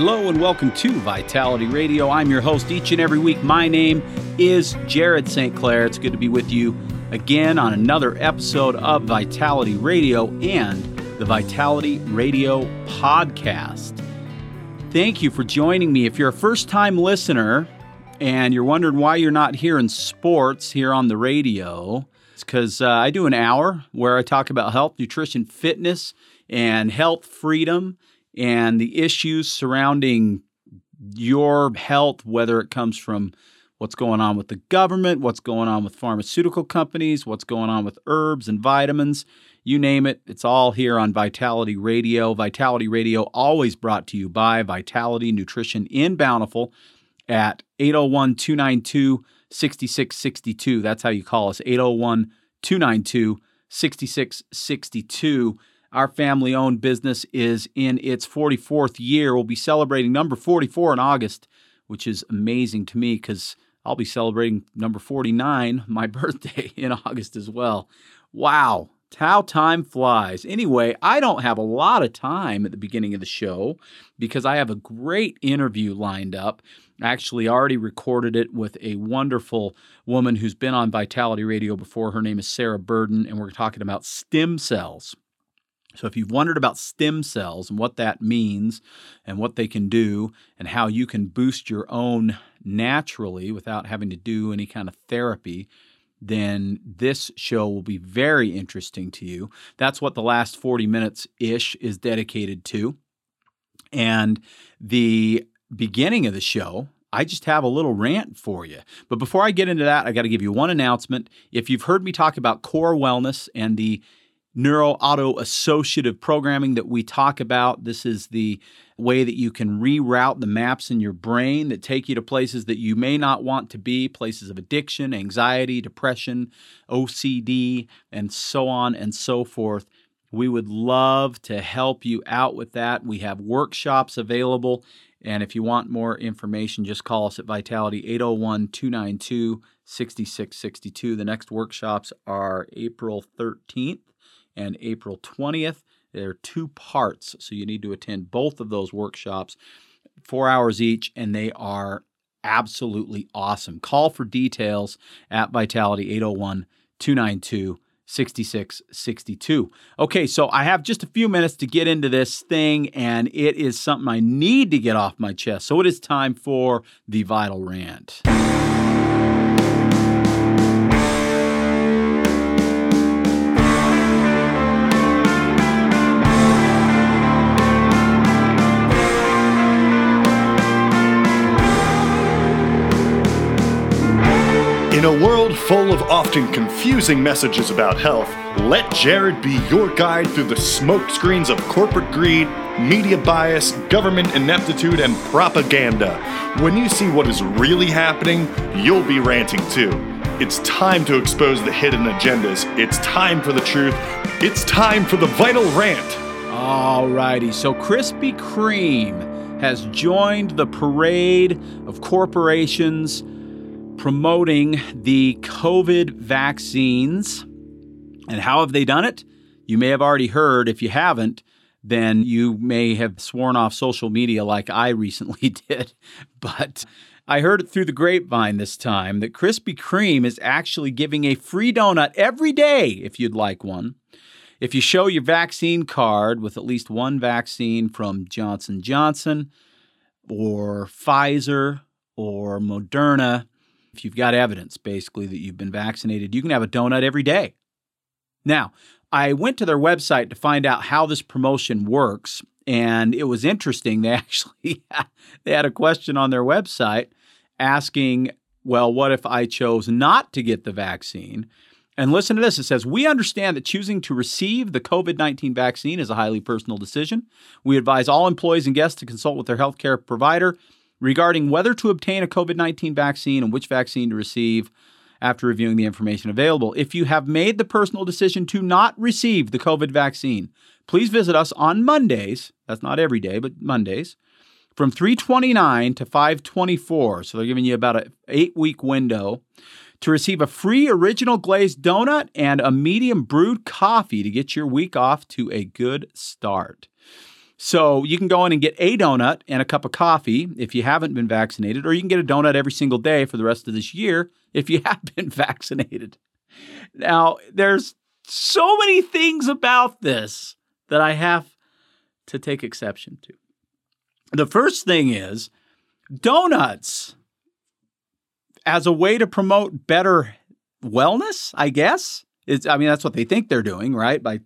Hello and welcome to Vitality Radio. I'm your host each and every week. My name is Jared St. Clair. It's good to be with you again on another episode of Vitality Radio and the Vitality Radio podcast. Thank you for joining me. If you're a first time listener and you're wondering why you're not hearing sports here on the radio, it's because uh, I do an hour where I talk about health, nutrition, fitness, and health freedom and the issues surrounding your health, whether it comes from what's going on with the government, what's going on with pharmaceutical companies, what's going on with herbs and vitamins, you name it, it's all here on Vitality Radio. Vitality Radio always brought to you by Vitality Nutrition in Bountiful at 801 292 6662. That's how you call us 801 292 6662. Our family owned business is in its 44th year. We'll be celebrating number 44 in August, which is amazing to me because I'll be celebrating number 49, my birthday, in August as well. Wow, how time flies. Anyway, I don't have a lot of time at the beginning of the show because I have a great interview lined up. I actually already recorded it with a wonderful woman who's been on Vitality Radio before. Her name is Sarah Burden, and we're talking about stem cells. So, if you've wondered about stem cells and what that means and what they can do and how you can boost your own naturally without having to do any kind of therapy, then this show will be very interesting to you. That's what the last 40 minutes ish is dedicated to. And the beginning of the show, I just have a little rant for you. But before I get into that, I got to give you one announcement. If you've heard me talk about core wellness and the neuro auto associative programming that we talk about. This is the way that you can reroute the maps in your brain that take you to places that you may not want to be places of addiction, anxiety, depression, OCD, and so on and so forth. We would love to help you out with that. We have workshops available. And if you want more information, just call us at Vitality 801 292 6662. The next workshops are April 13th and April 20th. There are two parts, so you need to attend both of those workshops, four hours each, and they are absolutely awesome. Call for details at Vitality 801 292 6662. Okay, so I have just a few minutes to get into this thing, and it is something I need to get off my chest. So it is time for the Vital Rant. In a world full of often confusing messages about health, let Jared be your guide through the smokescreens of corporate greed, media bias, government ineptitude, and propaganda. When you see what is really happening, you'll be ranting too. It's time to expose the hidden agendas. It's time for the truth. It's time for the vital rant. Alrighty, so Krispy Kreme has joined the parade of corporations promoting the COVID vaccines. And how have they done it? You may have already heard. If you haven't, then you may have sworn off social media like I recently did. But I heard it through the grapevine this time that Krispy Kreme is actually giving a free donut every day if you'd like one. If you show your vaccine card with at least one vaccine from Johnson Johnson or Pfizer or Moderna, if you've got evidence, basically, that you've been vaccinated, you can have a donut every day. Now, I went to their website to find out how this promotion works, and it was interesting. They actually they had a question on their website asking, "Well, what if I chose not to get the vaccine?" And listen to this it says, We understand that choosing to receive the COVID 19 vaccine is a highly personal decision. We advise all employees and guests to consult with their healthcare provider regarding whether to obtain a COVID 19 vaccine and which vaccine to receive after reviewing the information available. If you have made the personal decision to not receive the COVID vaccine, please visit us on Mondays. That's not every day, but Mondays from 329 to 524. So they're giving you about an eight week window to receive a free original glazed donut and a medium brewed coffee to get your week off to a good start. So you can go in and get a donut and a cup of coffee if you haven't been vaccinated, or you can get a donut every single day for the rest of this year if you have been vaccinated. Now, there's so many things about this that I have to take exception to. The first thing is donuts as a way to promote better wellness, I guess. It's, I mean, that's what they think they're doing, right? By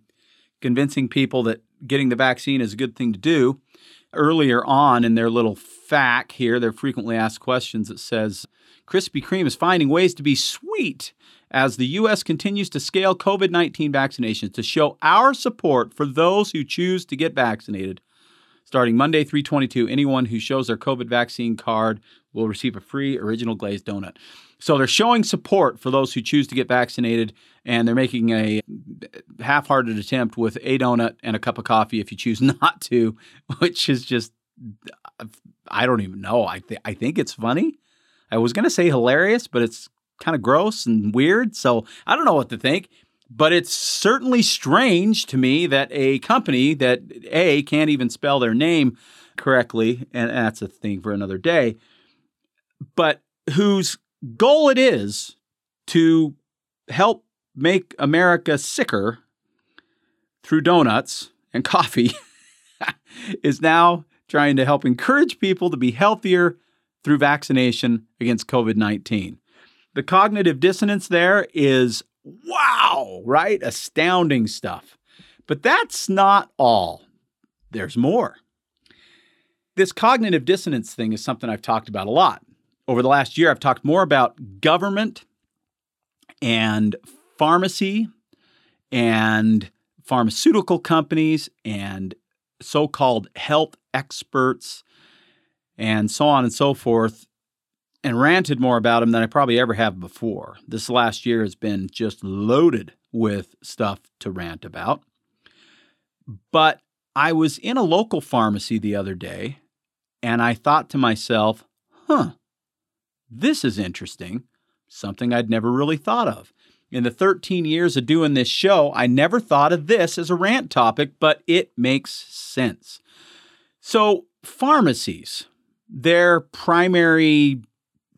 convincing people that getting the vaccine is a good thing to do. Earlier on in their little fact here, their frequently asked questions, it says Krispy Kreme is finding ways to be sweet as the U.S. continues to scale COVID 19 vaccinations to show our support for those who choose to get vaccinated. Starting Monday, 322, anyone who shows their COVID vaccine card will receive a free original glazed donut. So they're showing support for those who choose to get vaccinated, and they're making a half hearted attempt with a donut and a cup of coffee if you choose not to, which is just, I don't even know. I, th- I think it's funny. I was going to say hilarious, but it's kind of gross and weird. So I don't know what to think. But it's certainly strange to me that a company that A can't even spell their name correctly, and that's a thing for another day, but whose goal it is to help make America sicker through donuts and coffee is now trying to help encourage people to be healthier through vaccination against COVID 19. The cognitive dissonance there is wow, right? Astounding stuff. But that's not all. There's more. This cognitive dissonance thing is something I've talked about a lot. Over the last year, I've talked more about government and pharmacy and pharmaceutical companies and so called health experts and so on and so forth and ranted more about them than I probably ever have before. This last year has been just loaded with stuff to rant about. But I was in a local pharmacy the other day and I thought to myself, huh, this is interesting. Something I'd never really thought of. In the 13 years of doing this show, I never thought of this as a rant topic, but it makes sense. So, pharmacies, their primary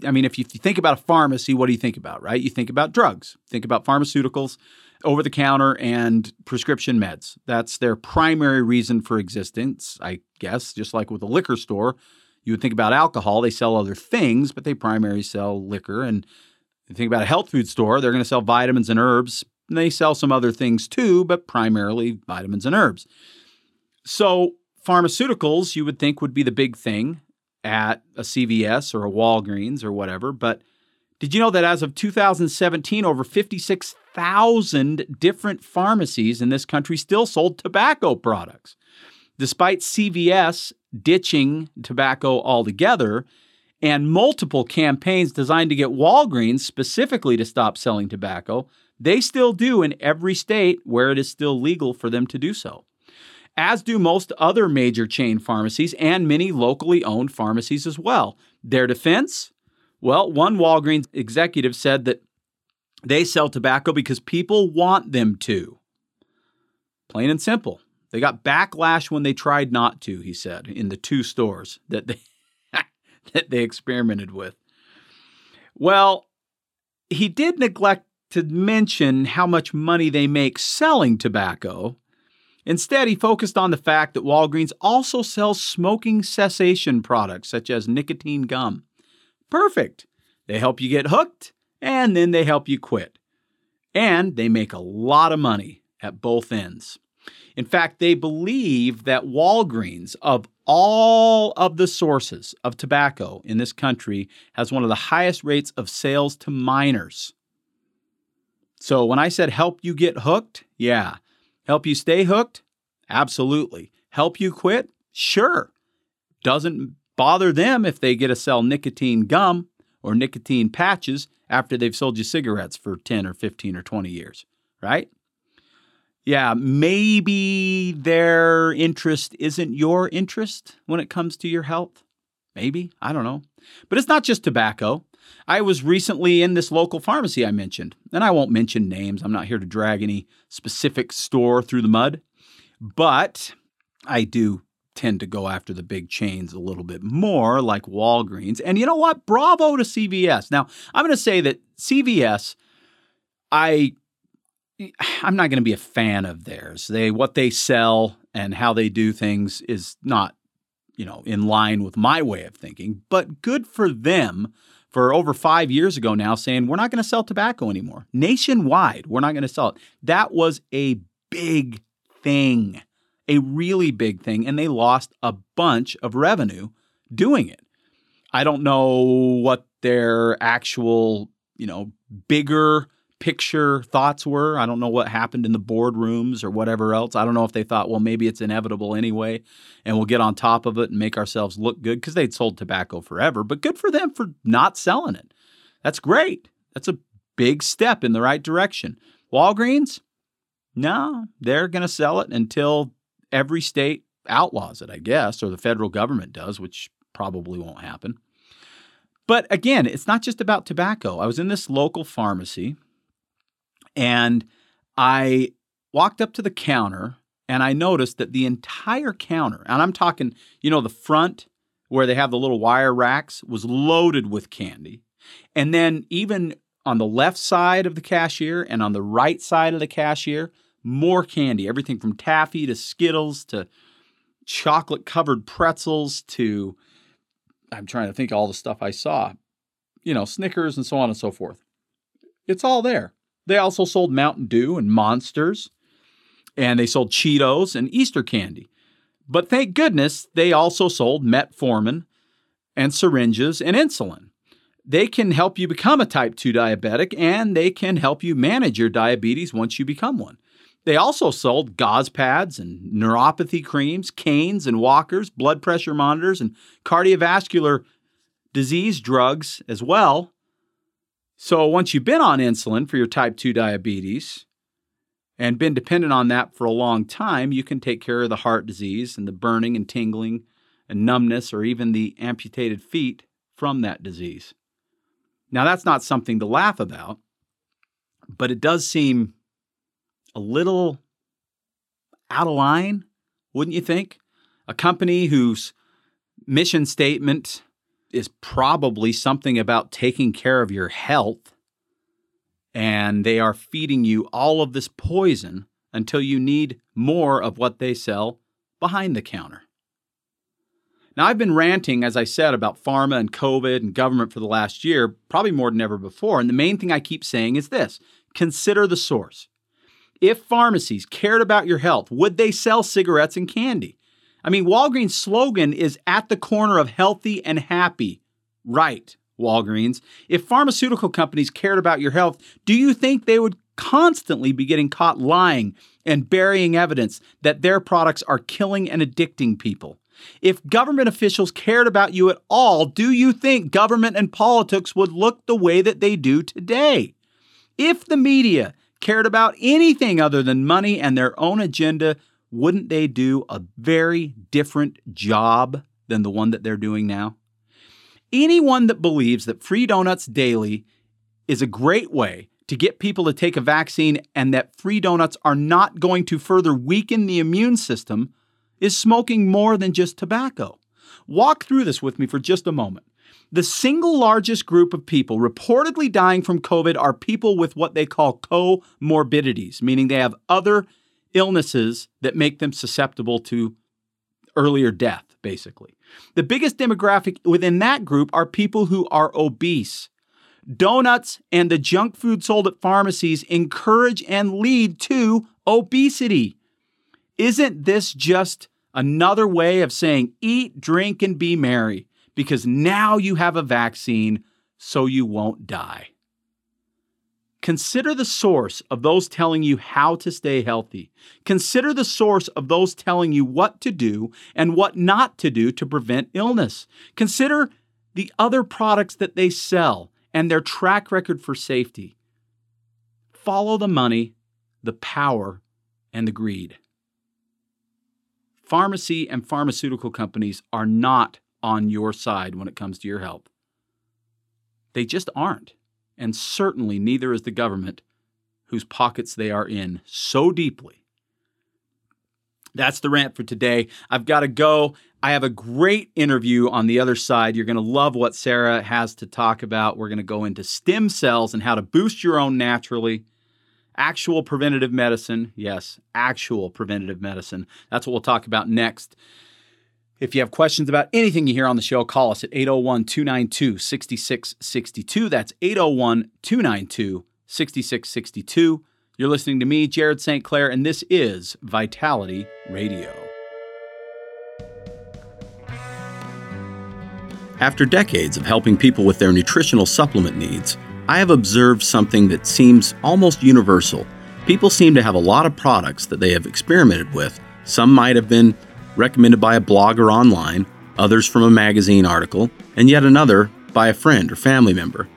I mean, if you, think about a pharmacy, what do you think about, right? You think about drugs, think about pharmaceuticals, over the counter, and prescription meds. That's their primary reason for existence, I guess, just like with a liquor store. You would think about alcohol, they sell other things, but they primarily sell liquor. And you think about a health food store, they're going to sell vitamins and herbs. And they sell some other things too, but primarily vitamins and herbs. So, pharmaceuticals, you would think, would be the big thing at a CVS or a Walgreens or whatever. But did you know that as of 2017, over 56,000 different pharmacies in this country still sold tobacco products? Despite CVS ditching tobacco altogether and multiple campaigns designed to get Walgreens specifically to stop selling tobacco, they still do in every state where it is still legal for them to do so as do most other major chain pharmacies and many locally owned pharmacies as well. Their defense? Well, one Walgreens executive said that they sell tobacco because people want them to. Plain and simple. They got backlash when they tried not to, he said, in the two stores that they that they experimented with. Well, he did neglect to mention how much money they make selling tobacco Instead, he focused on the fact that Walgreens also sells smoking cessation products such as nicotine gum. Perfect. They help you get hooked and then they help you quit. And they make a lot of money at both ends. In fact, they believe that Walgreens, of all of the sources of tobacco in this country, has one of the highest rates of sales to minors. So when I said help you get hooked, yeah, Help you stay hooked? Absolutely. Help you quit? Sure. Doesn't Bother them if they get to sell nicotine gum or nicotine patches after they've sold you cigarettes for 10 or 15 or 20 years, right? Yeah, maybe their interest isn't your interest when it comes to your health. Maybe, I don't know. But it's not just tobacco. I was recently in this local pharmacy I mentioned, and I won't mention names. I'm not here to drag any specific store through the mud, but I do tend to go after the big chains a little bit more, like Walgreens. And you know what? Bravo to CVS. Now, I'm going to say that CVS, I I'm not going to be a fan of theirs. They what they sell and how they do things is not, you know, in line with my way of thinking, but good for them for over 5 years ago now saying we're not going to sell tobacco anymore. Nationwide, we're not going to sell it. That was a big thing. A really big thing and they lost a bunch of revenue doing it. I don't know what their actual, you know, bigger picture thoughts were. I don't know what happened in the boardrooms or whatever else. I don't know if they thought, well, maybe it's inevitable anyway, and we'll get on top of it and make ourselves look good because they'd sold tobacco forever. But good for them for not selling it. That's great. That's a big step in the right direction. Walgreens, no, they're going to sell it until every state outlaws it, I guess, or the federal government does, which probably won't happen. But again, it's not just about tobacco. I was in this local pharmacy and I walked up to the counter and I noticed that the entire counter, and I'm talking, you know, the front where they have the little wire racks, was loaded with candy. And then even on the left side of the cashier and on the right side of the cashier, more candy. Everything from taffy to Skittles to chocolate covered pretzels to, I'm trying to think all the stuff I saw, you know, Snickers and so on and so forth. It's all there. They also sold Mountain Dew and Monsters, and they sold Cheetos and Easter candy. But thank goodness they also sold metformin and syringes and insulin. They can help you become a type 2 diabetic and they can help you manage your diabetes once you become one. They also sold gauze pads and neuropathy creams, canes and walkers, blood pressure monitors, and cardiovascular disease drugs as well. So once you've been on insulin for your type 2 diabetes and been dependent on that for a long time, you can take care of the heart disease and the burning and tingling and numbness or even the amputated feet from that disease. Now, that's not something to laugh about, but it does seem a little out of line, wouldn't you think? A company whose mission statement is probably something about taking care of your health. And they are feeding you all of this poison until you need more of what they sell behind the counter. Now, I've been ranting, as I said, about pharma and COVID and government for the last year, probably more than ever before. And the main thing I keep saying is this consider the source. If pharmacies cared about your health, would they sell cigarettes and candy? I mean, Walgreens' slogan is at the corner of healthy and happy. Right, Walgreens. If pharmaceutical companies cared about your health, do you think they would constantly be getting caught lying and burying evidence that their products are killing and addicting people? If government officials cared about you at all, do you think government and politics would look the way that they do today? If the media cared about anything other than money and their own agenda, wouldn't they do a very different job than the one that they're doing now? Anyone that believes that free donuts daily is a great way to get people to take a vaccine and that free donuts are not going to further weaken the immune system is smoking more than just tobacco. Walk through this with me for just a moment. The single largest group of people reportedly dying from COVID are people with what they call comorbidities, meaning they have other illnesses that make them susceptible to earlier death, basically. The biggest demographic within that group are people who are obese. Donuts and the junk food sold at pharmacies encourage and lead to obesity. Isn't this just another way of saying eat, drink, and be merry? Because now you have a vaccine, so you won't die. Consider the source of those telling you how to stay healthy. Consider the source of those telling you what to do and what not to do to prevent illness. Consider the other products that they sell and their track record for safety. Follow the money, the power, and the greed. Pharmacy and pharmaceutical companies are not on your side when it comes to your health. They just aren't. And certainly neither is the government, whose pockets they are in so deeply. That's the rant for today. I've got to go. I have a great interview on the other side. You're going to love what Sarah has to talk about. We're going to go into stem cells and how to boost your own naturally. Actual preventative medicine. Yes, actual preventative medicine. That's what we'll talk about next. If you have questions about anything you hear on the show, call us at 801 292 6662. That's 801 292 6662. You're listening to me, Jared St. Clair, and this is Vitality Radio. After decades of helping people with their nutritional supplement needs, I have observed something that seems almost universal. People seem to have a lot of products that they have experimented with. Some might have been recommended by a blogger online, others from a magazine article, and yet another by a friend or family member.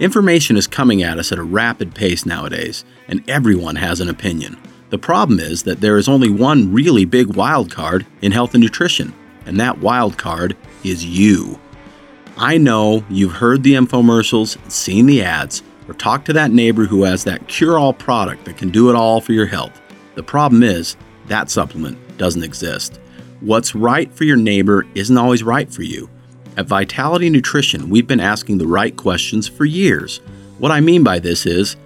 Information is coming at us at a rapid pace nowadays, and everyone has an opinion. The problem is that there is only one really big wild card in health and nutrition, and that wild card is you. I know you've heard the infomercials, seen the ads, or talked to that neighbor who has that cure all product that can do it all for your health. The problem is, that supplement doesn't exist. What's right for your neighbor isn't always right for you. At Vitality Nutrition, we've been asking the right questions for years. What I mean by this is,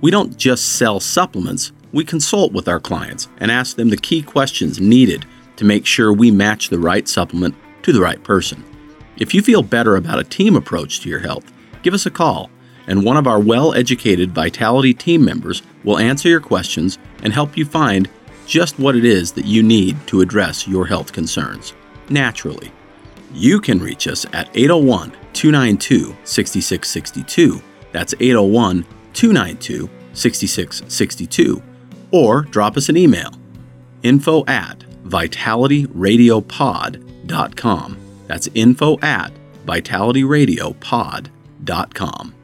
we don't just sell supplements, we consult with our clients and ask them the key questions needed to make sure we match the right supplement to the right person. If you feel better about a team approach to your health, give us a call, and one of our well educated Vitality team members will answer your questions and help you find just what it is that you need to address your health concerns naturally. You can reach us at 801 292 6662. That's 801 292 6662. Or drop us an email info at vitalityradiopod.com. That's info at vitalityradiopod.com.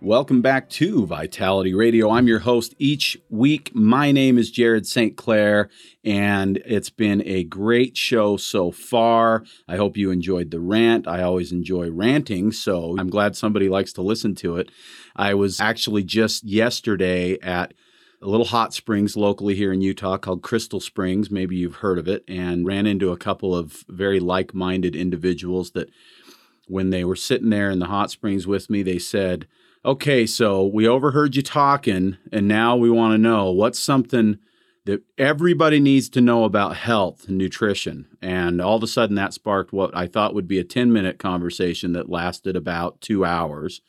Welcome back to Vitality Radio. I'm your host each week. My name is Jared St. Clair, and it's been a great show so far. I hope you enjoyed the rant. I always enjoy ranting, so I'm glad somebody likes to listen to it. I was actually just yesterday at a little hot springs locally here in Utah called Crystal Springs. Maybe you've heard of it, and ran into a couple of very like minded individuals that when they were sitting there in the hot springs with me, they said, okay, so we overheard you talking, and now we want to know what's something that everybody needs to know about health and nutrition. And all of a sudden, that sparked what I thought would be a 10 minute conversation that lasted about two hours.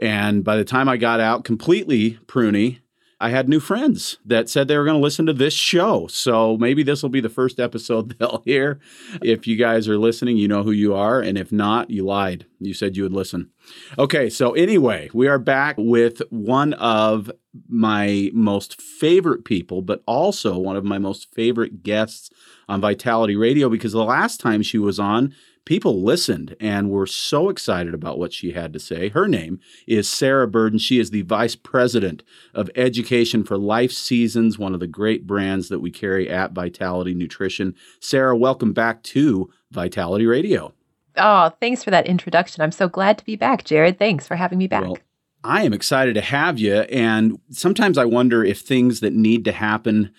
And by the time I got out completely pruny, I had new friends that said they were going to listen to this show. So maybe this will be the first episode they'll hear. If you guys are listening, you know who you are. And if not, you lied. You said you would listen. Okay, so anyway, we are back with one of my most favorite people, but also one of my most favorite guests on Vitality Radio because the last time she was on, people listened and were so excited about what she had to say. Her name is Sarah Burden. She is the Vice President of Education for Life Seasons, one of the great brands that we carry at Vitality Nutrition. Sarah, welcome back to Vitality Radio. Oh, thanks for that introduction. I'm so glad to be back, Jared. Thanks for having me back. Well, I am excited to have you. And sometimes I wonder if things that need to happen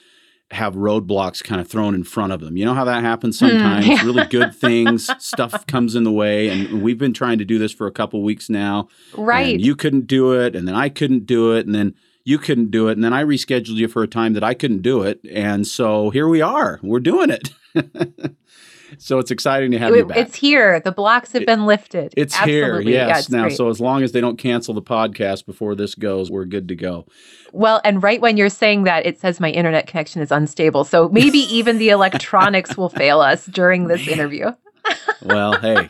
have roadblocks kind of thrown in front of them. You know how that happens hmm, sometimes? Mm, yeah. really good things, stuff comes in the way. And we've been trying to do this for a couple weeks now. Right. you couldn't do it. And then I couldn't do it. And then you couldn't do it. And then I rescheduled you for a time that I couldn't do it. And so here we are. We're doing it. so it's exciting to have it, you back. It's here. The blocks have been lifted. It's Absolutely. here. Yes. Yeah, now, great. so as long as they don't cancel the podcast before this goes, we're good to go. Well, and right when you're saying that, it says my internet connection is unstable. So maybe even the electronics will fail us during this interview. well, hey,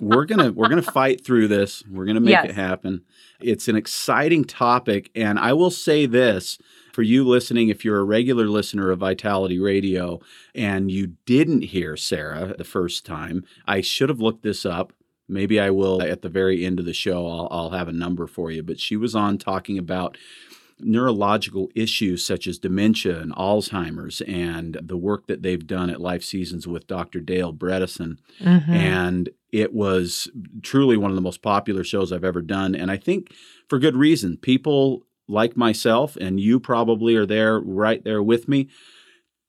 we're gonna we're gonna fight through this. We're gonna make Yes. it happen. It's an exciting topic, and I will say this for you listening, if you're a regular listener of Vitality Radio and you didn't hear Sarah the first time, I should have looked this up. Maybe I will at the very end of the show. I'll, I'll have a number for you. But she was on talking about neurological issues such as dementia and Alzheimer's and the work that they've done at Life Seasons with Dr. Dale Bredesen. Mhm. And it was truly one of the most popular shows I've ever done. And I think for good reason. People like myself, and you probably are there right there with me,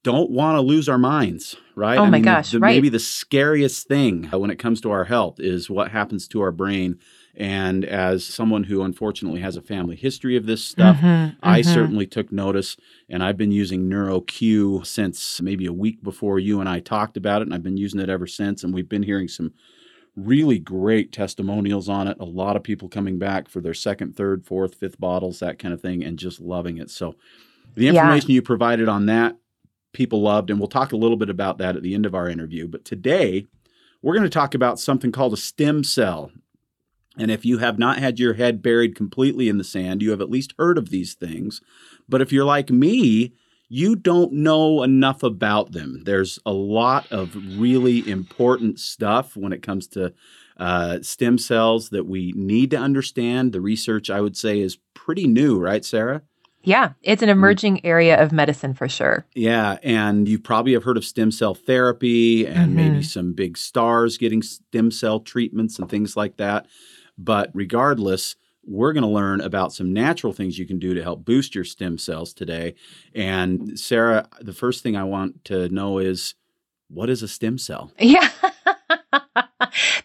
don't want to lose our minds, right? Oh my the- gosh, the- right. Maybe the scariest thing when it comes to our health is what happens to our brain. And as someone who unfortunately has a family history of this stuff, Mhm, I mhm. certainly took notice, and I've been using NeuroQ since maybe a week before you and I talked about it, and I've been using it ever since. And we've been hearing some really great testimonials on it. A lot of people coming back for their second, third, fourth, fifth bottles, that kind of thing, and just loving it. So, the Yeah. information you provided on that, people loved, and we'll talk a little bit about that at the end of our interview. But today, we're going to talk about something called a stem cell. And if you have not had your head buried completely in the sand, you have at least heard of these things. But if you're like me, you don't know enough about them. There's a lot of really important stuff when it comes to uh, stem cells that we need to understand. The research, I would say, is pretty new, right, Sarah? Yeah, it's an emerging area of medicine for sure. Yeah, and you probably have heard of stem cell therapy and maybe Mhm. some big stars getting stem cell treatments and things like that. But regardless, we're going to learn about some natural things you can do to help boost your stem cells today. And Sarah, the first thing I want to know is what is a stem cell? Yeah.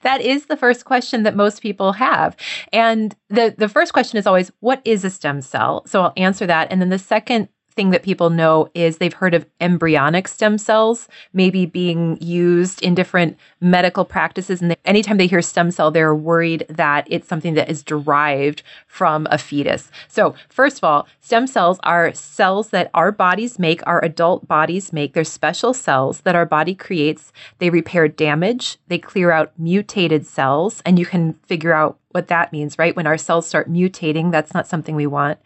that is the first question that most people have. And the the first question is always what is a stem cell? So I'll answer that and then the second thing that people know is they've heard of embryonic stem cells maybe being used in different medical practices and anytime they hear stem cell they're worried that it's something that is derived from a fetus. So, first of all, stem cells are cells that our bodies make, our adult bodies make. They're special cells that our body creates. They repair damage, they clear out mutated cells, and you can figure out what that means, right? When our cells start mutating, that's not something we want.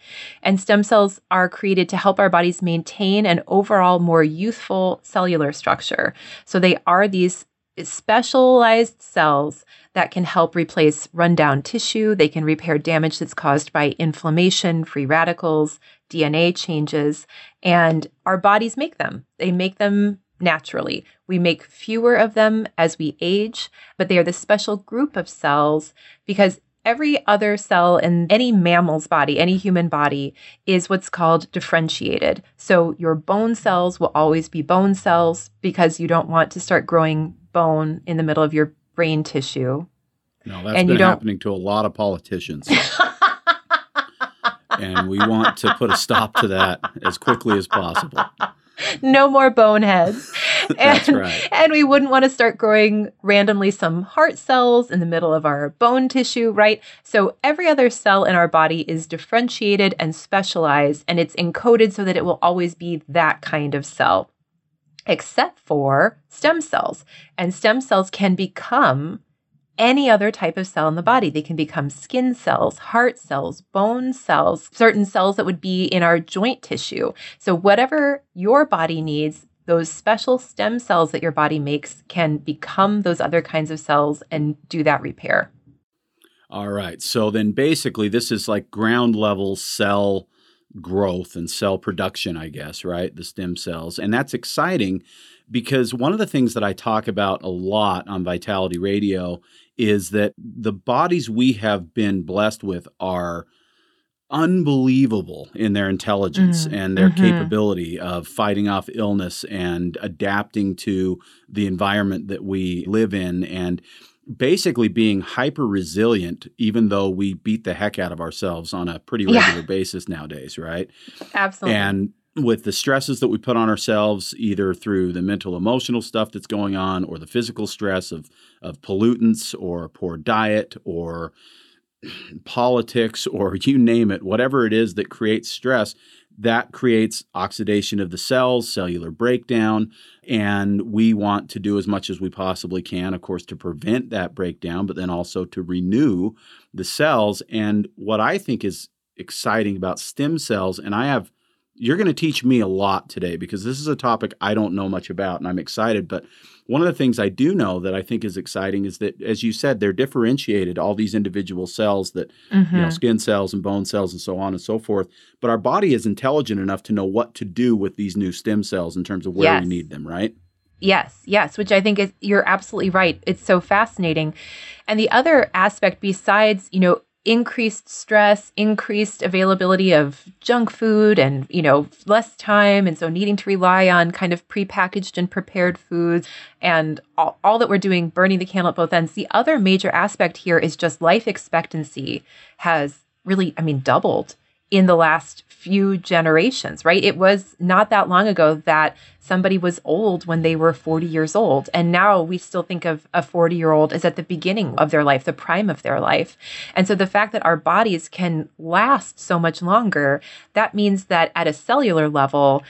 And stem cells are created to help our bodies maintain an overall more youthful cellular structure. So they are these specialized cells that can help replace rundown tissue. They can repair damage that's caused by inflammation, free radicals, DNA changes, and our bodies make them. They make them naturally. We make fewer of them as we age, but they are the special group of cells because every other cell in any mammal's body, any human body, is what's called differentiated. So your bone cells will always be bone cells because you don't want to start growing bone in the middle of your brain tissue. No, that's And been happening to a lot of politicians. and we want to put a stop to that as quickly as possible. no more boneheads. And, right. And we wouldn't want to start growing randomly some heart cells in the middle of our bone tissue, right? So every other cell in our body is differentiated and specialized, and it's encoded so that it will always be that kind of cell, except for stem cells. And stem cells can become any other type of cell in the body. They can become skin cells, heart cells, bone cells, certain cells that would be in our joint tissue. So, whatever your body needs, those special stem cells that your body makes can become those other kinds of cells and do that repair. All right. So then basically, this is like ground level cell growth and cell production, I guess, right? The stem cells. And that's exciting because one of the things that I talk about a lot on Vitality Radio is that the bodies we have been blessed with are unbelievable in their intelligence Mm, and their mhm. capability of fighting off illness and adapting to the environment that we live in and basically being hyper resilient even though we beat the heck out of ourselves on a pretty Yeah. regular basis nowadays right Absolutely. and with the stresses that we put on ourselves, either through the mental emotional stuff that's going on or the physical stress of, of pollutants or poor diet or politics or you name it, whatever it is that creates stress, that creates oxidation of the cells, cellular breakdown, and we want to do as much as we possibly can, of course, to prevent that breakdown, but then also to renew the cells. And what I think is exciting about stem cells, and I have you're going to teach me a lot today because this is a topic I don't know much about and I'm excited. But one of the things I do know that I think is exciting is that, as you said, they're differentiated, all these individual cells that, mm-hmm. you know, mm-hmm. skin cells and bone cells and so on and so forth. But our body is intelligent enough to know what to do with these new stem cells in terms of where yes. we need them, right? Yes, yes, which I think is you're absolutely right. It's so fascinating. And the other aspect besides, you know, increased stress, increased availability of junk food and, you know, less time. And so needing to rely on kind of prepackaged and prepared foods and all, all that we're doing, burning the candle at both ends. The other major aspect here is just life expectancy has really, I mean, doubled in the last few generations, right? It was not that long ago that somebody was old when they were 40 years old. And now we still think of a 40 year old as at the beginning of their life, the prime of their life. And so the fact that our bodies can last so much longer, that means that at a cellular level,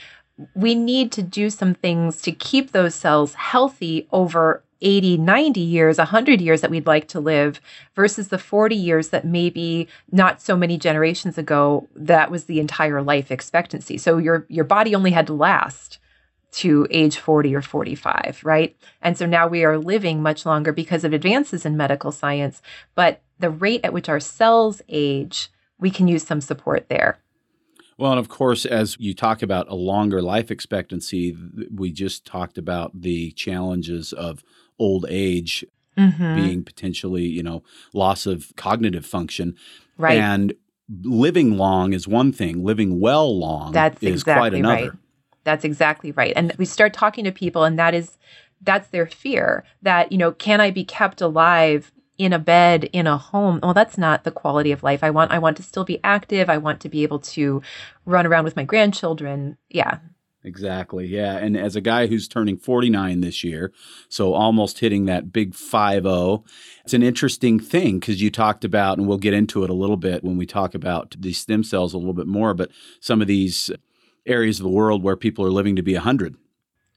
we need to do some things to keep those cells healthy over 80, 90 years, 100 years that we'd like to live versus the 40 years that maybe not so many generations ago that was the entire life expectancy. So your your body only had to last to age 40 or 45, right? And so now we are living much longer because of advances in medical science, but the rate at which our cells age, we can use some support there. Well, and of course, as you talk about a longer life expectancy, we just talked about the challenges of old age mm-hmm. being potentially, you know, loss of cognitive function. Right. And living long is one thing, living well long That's is exactly quite another. Right. That's exactly right. And we start talking to people and that is that's their fear that, you know, can I be kept alive in a bed in a home well that's not the quality of life i want i want to still be active i want to be able to run around with my grandchildren yeah Exactly. Yeah. And as a guy who's turning 49 this year, so almost hitting that big 5 0, it's an interesting thing because you talked about, and we'll get into it a little bit when we talk about these stem cells a little bit more, but some of these areas of the world where people are living to be 100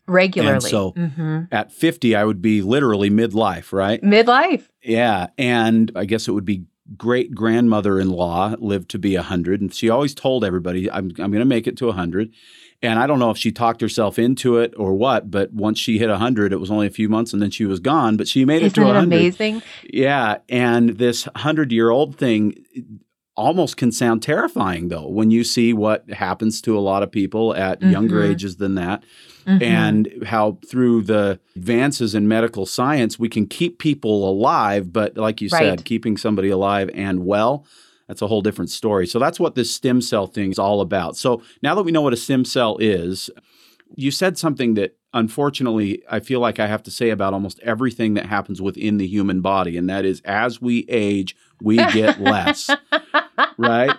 regularly. And so mm-hmm. at 50, I would be literally midlife, right? Midlife. Yeah. And I guess it would be great grandmother in law lived to be 100. And she always told everybody, I'm, I'm going to make it to 100. And I don't know if she talked herself into it or what, but once she hit 100, it was only a few months and then she was gone, but she made Isn't it to 100. amazing? Yeah. And this 100 year old thing almost can sound terrifying, though, when you see what happens to a lot of people at mm-hmm. younger ages than that. Mm-hmm. And how through the advances in medical science, we can keep people alive, but like you right. said, keeping somebody alive and well that's a whole different story. So that's what this stem cell thing is all about. So now that we know what a stem cell is, you said something that unfortunately I feel like I have to say about almost everything that happens within the human body, and that is as we age, we get less. right?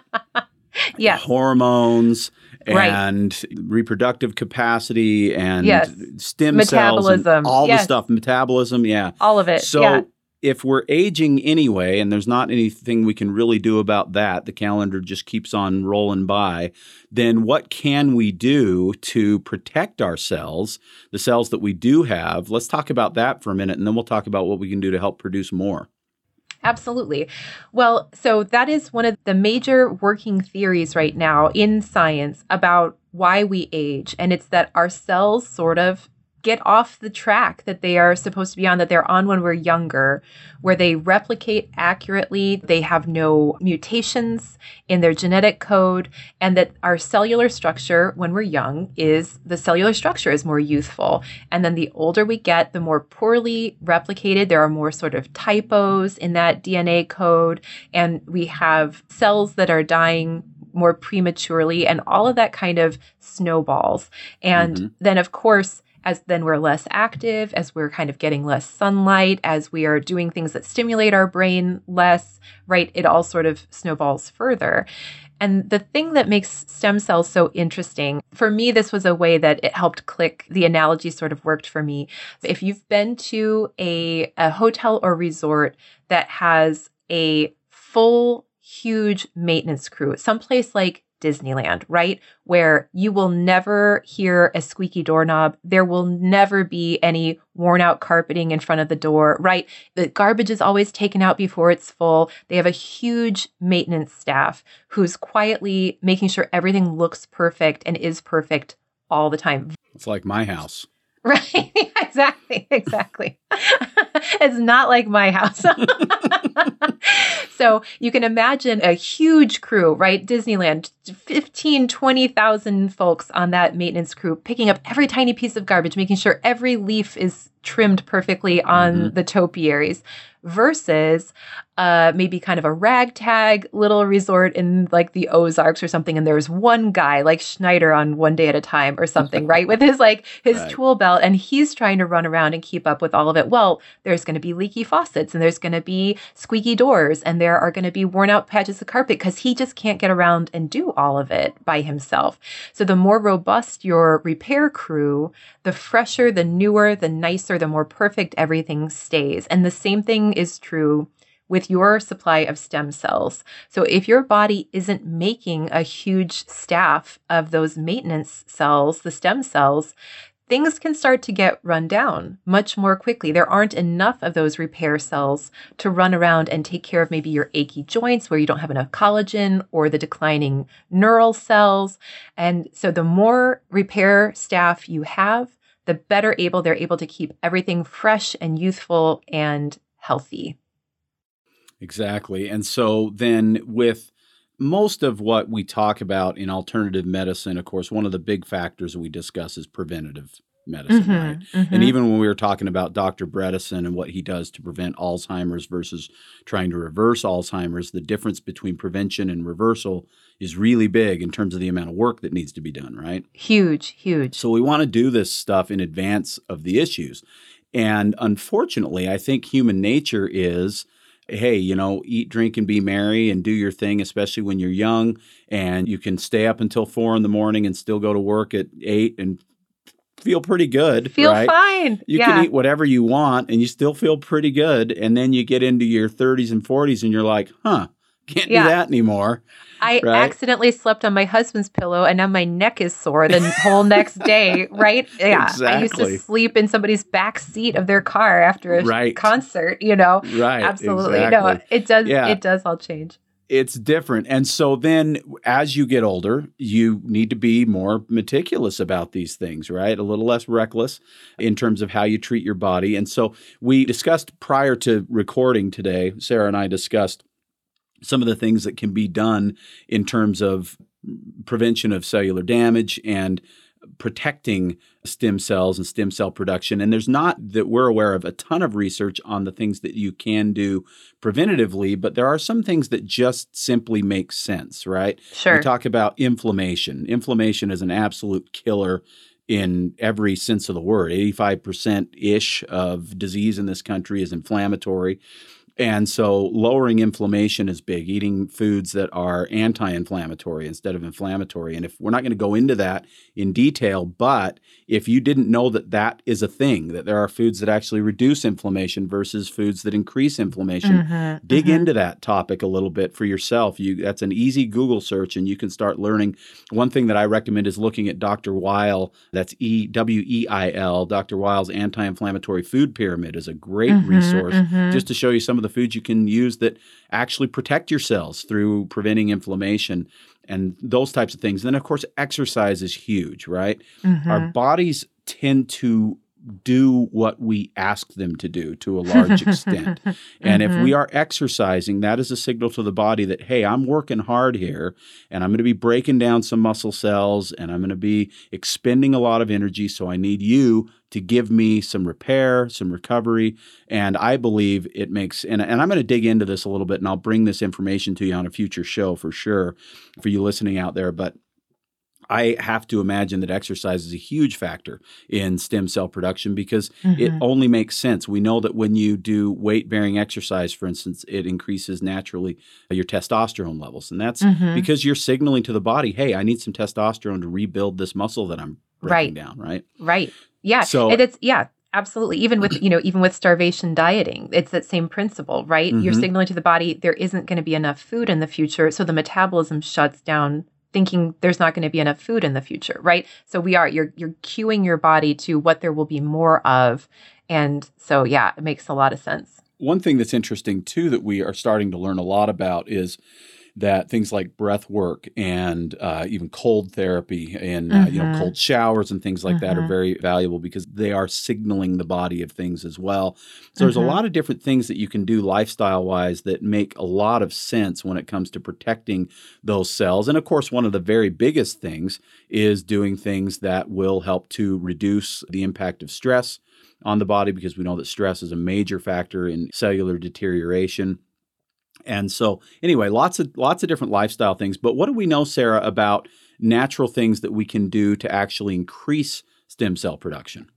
Yeah. Hormones and right. reproductive capacity and yes. stem metabolism. cells and all yes. the stuff metabolism yeah all of it so yeah if we're aging anyway, and there's not anything we can really do about that, the calendar just keeps on rolling by, then what can we do to protect our cells, the cells that we do have? Let's talk about that for a minute, and then we'll talk about what we can do to help produce more. Absolutely. Well, so that is one of the major working theories right now in science about why we age. And it's that our cells sort of get off the track that they are supposed to be on, that they're on when we're younger, where they replicate accurately, they have no mutations in their genetic code, and that our cellular structure when we're young is the cellular structure is more youthful. And then the older we get, the more poorly replicated, there are more sort of typos in that DNA code, and we have cells that are dying more prematurely, and all of that kind of snowballs. And mm-hmm. then, of course, as then we're less active, as we're kind of getting less sunlight, as we are doing things that stimulate our brain less, right? It all sort of snowballs further. And the thing that makes stem cells so interesting, for me, this was a way that it helped click. The analogy sort of worked for me. If you've been to a, a hotel or resort that has a full, huge maintenance crew, someplace like Disneyland, right? Where you will never hear a squeaky doorknob. There will never be any worn out carpeting in front of the door, right? The garbage is always taken out before it's full. They have a huge maintenance staff who's quietly making sure everything looks perfect and is perfect all the time. It's like my house. Right. exactly. Exactly. it's not like my house. so you can imagine a huge crew, right? Disneyland, 15, 20,000 folks on that maintenance crew picking up every tiny piece of garbage, making sure every leaf is trimmed perfectly on mm-hmm. the topiaries versus uh, maybe kind of a ragtag little resort in like the Ozarks or something. And there's one guy like Schneider on one day at a time or something, right? With his like his right. tool belt and he's trying to run around and keep up with all of it. Well, there's going to be leaky faucets and there's going to be squeaky doors and there are going to be worn out patches of carpet because he just can't get around and do all of it by himself. So the more robust your repair crew, the fresher, the newer, the nicer, the more perfect everything stays. And the same thing is true with your supply of stem cells. So if your body isn't making a huge staff of those maintenance cells, the stem cells, things can start to get run down much more quickly. There aren't enough of those repair cells to run around and take care of maybe your achy joints where you don't have enough collagen or the declining neural cells. And so the more repair staff you have, the better able they're able to keep everything fresh and youthful and healthy. Exactly. And so then with most of what we talk about in alternative medicine, of course, one of the big factors we discuss is preventative medicine, mm-hmm, right? Mm-hmm. And even when we were talking about Dr. Bredesen and what he does to prevent Alzheimer's versus trying to reverse Alzheimer's, the difference between prevention and reversal is really big in terms of the amount of work that needs to be done, right? Huge, huge. So we want to do this stuff in advance of the issues. And unfortunately, I think human nature is hey, you know, eat, drink, and be merry and do your thing, especially when you're young. And you can stay up until four in the morning and still go to work at eight and feel pretty good. Feel right? fine. You yeah. can eat whatever you want and you still feel pretty good. And then you get into your 30s and 40s and you're like, huh, can't yeah. do that anymore. I right? accidentally slept on my husband's pillow and now my neck is sore the whole next day, right? Yeah. Exactly. I used to sleep in somebody's back seat of their car after a right. concert, you know. Right. Absolutely. Exactly. No, it does yeah. it does all change it's different. And so then as you get older, you need to be more meticulous about these things, right? A little less reckless in terms of how you treat your body. And so we discussed prior to recording today, Sarah and I discussed some of the things that can be done in terms of prevention of cellular damage and protecting stem cells and stem cell production. And there's not that we're aware of a ton of research on the things that you can do preventatively, but there are some things that just simply make sense, right? Sure. We talk about inflammation. Inflammation is an absolute killer in every sense of the word. 85% ish of disease in this country is inflammatory. And so lowering inflammation is big, eating foods that are anti inflammatory instead of inflammatory. And if we're not going to go into that in detail, but if you didn't know that that is a thing, that there are foods that actually reduce inflammation versus foods that increase inflammation, mm-hmm, dig mm-hmm. into that topic a little bit for yourself. You That's an easy Google search and you can start learning. One thing that I recommend is looking at Dr. Weil, that's E W E I L, Dr. Weil's anti inflammatory food pyramid is a great mm-hmm, resource mm-hmm. just to show you some of the foods you can use that actually protect your cells through preventing inflammation and those types of things. And then, of course, exercise is huge, right? Mm-hmm. Our bodies tend to do what we ask them to do to a large extent. and mm-hmm. if we are exercising, that is a signal to the body that, hey, I'm working hard here and I'm going to be breaking down some muscle cells and I'm going to be expending a lot of energy. So I need you to give me some repair, some recovery. And I believe it makes, and, and I'm going to dig into this a little bit and I'll bring this information to you on a future show for sure for you listening out there. But I have to imagine that exercise is a huge factor in stem cell production because mm-hmm. it only makes sense. We know that when you do weight bearing exercise, for instance, it increases naturally your testosterone levels. And that's mm-hmm. because you're signaling to the body, hey, I need some testosterone to rebuild this muscle that I'm breaking right. down, right? Right. Yeah. So and it's, yeah, absolutely even with you know even with starvation dieting it's that same principle right mm-hmm. you're signaling to the body there isn't going to be enough food in the future so the metabolism shuts down thinking there's not going to be enough food in the future, right? So we are you're you're cueing your body to what there will be more of. And so yeah, it makes a lot of sense. One thing that's interesting too that we are starting to learn a lot about is that things like breath work and uh, even cold therapy and uh, you know Mhm. cold showers and things like that are Mhm. very valuable because they are signaling the body of things as well. So there's a Mhm. lot of different things that you can do lifestyle wise that make a lot of sense when it comes to protecting those cells. And of course, one of the very biggest things is doing things that will help to reduce the impact of stress on the body because we know that stress is a major factor in cellular deterioration. And so anyway, lots of lots of different lifestyle things, but what do we know Sarah about natural things that we can do to actually increase stem cell production?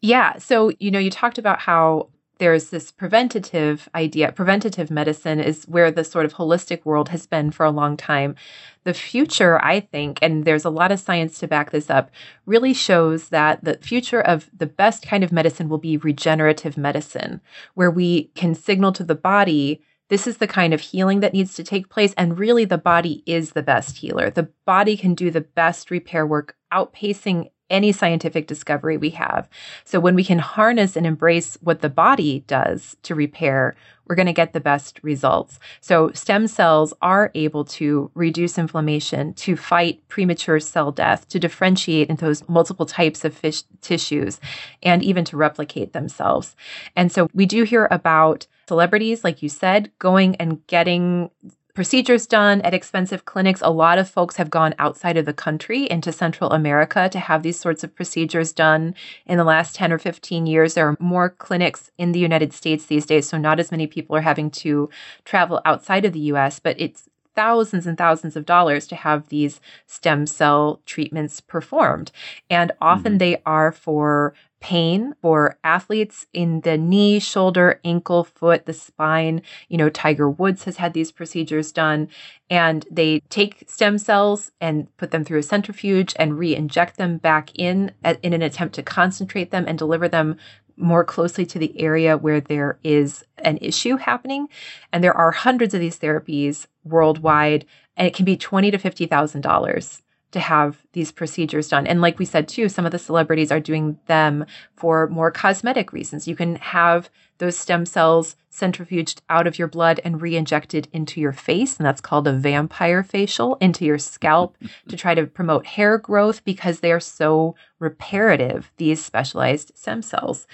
Yeah. So, you know, you talked about how there's this preventative idea. Preventative medicine is where the sort of holistic world has been for a long time. The future, I think, and there's a lot of science to back this up, really shows that the future of the best kind of medicine will be regenerative medicine, where we can signal to the body this is the kind of healing that needs to take place. And really, the body is the best healer. The body can do the best repair work, outpacing any scientific discovery we have. So, when we can harness and embrace what the body does to repair, we're going to get the best results. So, stem cells are able to reduce inflammation, to fight premature cell death, to differentiate into those multiple types of fish tissues, and even to replicate themselves. And so, we do hear about celebrities, like you said, going and getting procedures done at expensive clinics. A lot of folks have gone outside of the country into Central America to have these sorts of procedures done. In the last 10 or 15 years, there are more clinics in the United States these days. So, not as many people are having to travel outside of the US, but it's thousands and thousands of dollars to have these stem cell treatments performed. And often Mhm. they are for pain for athletes in the knee, shoulder, ankle, foot, the spine. You know, Tiger Woods has had these procedures done, and they take stem cells and put them through a centrifuge and re inject them back in at, in an attempt to concentrate them and deliver them more closely to the area where there is an issue happening. And there are hundreds of these therapies worldwide, and it can be twenty to fifty thousand dollars to have these procedures done. And like we said too, some of the celebrities are doing them for more cosmetic reasons. You can have those stem cells centrifuged out of your blood and re-injected into your face, and that's called a vampire facial, into your scalp to try to promote hair growth because they are so reparative, these specialized stem cells.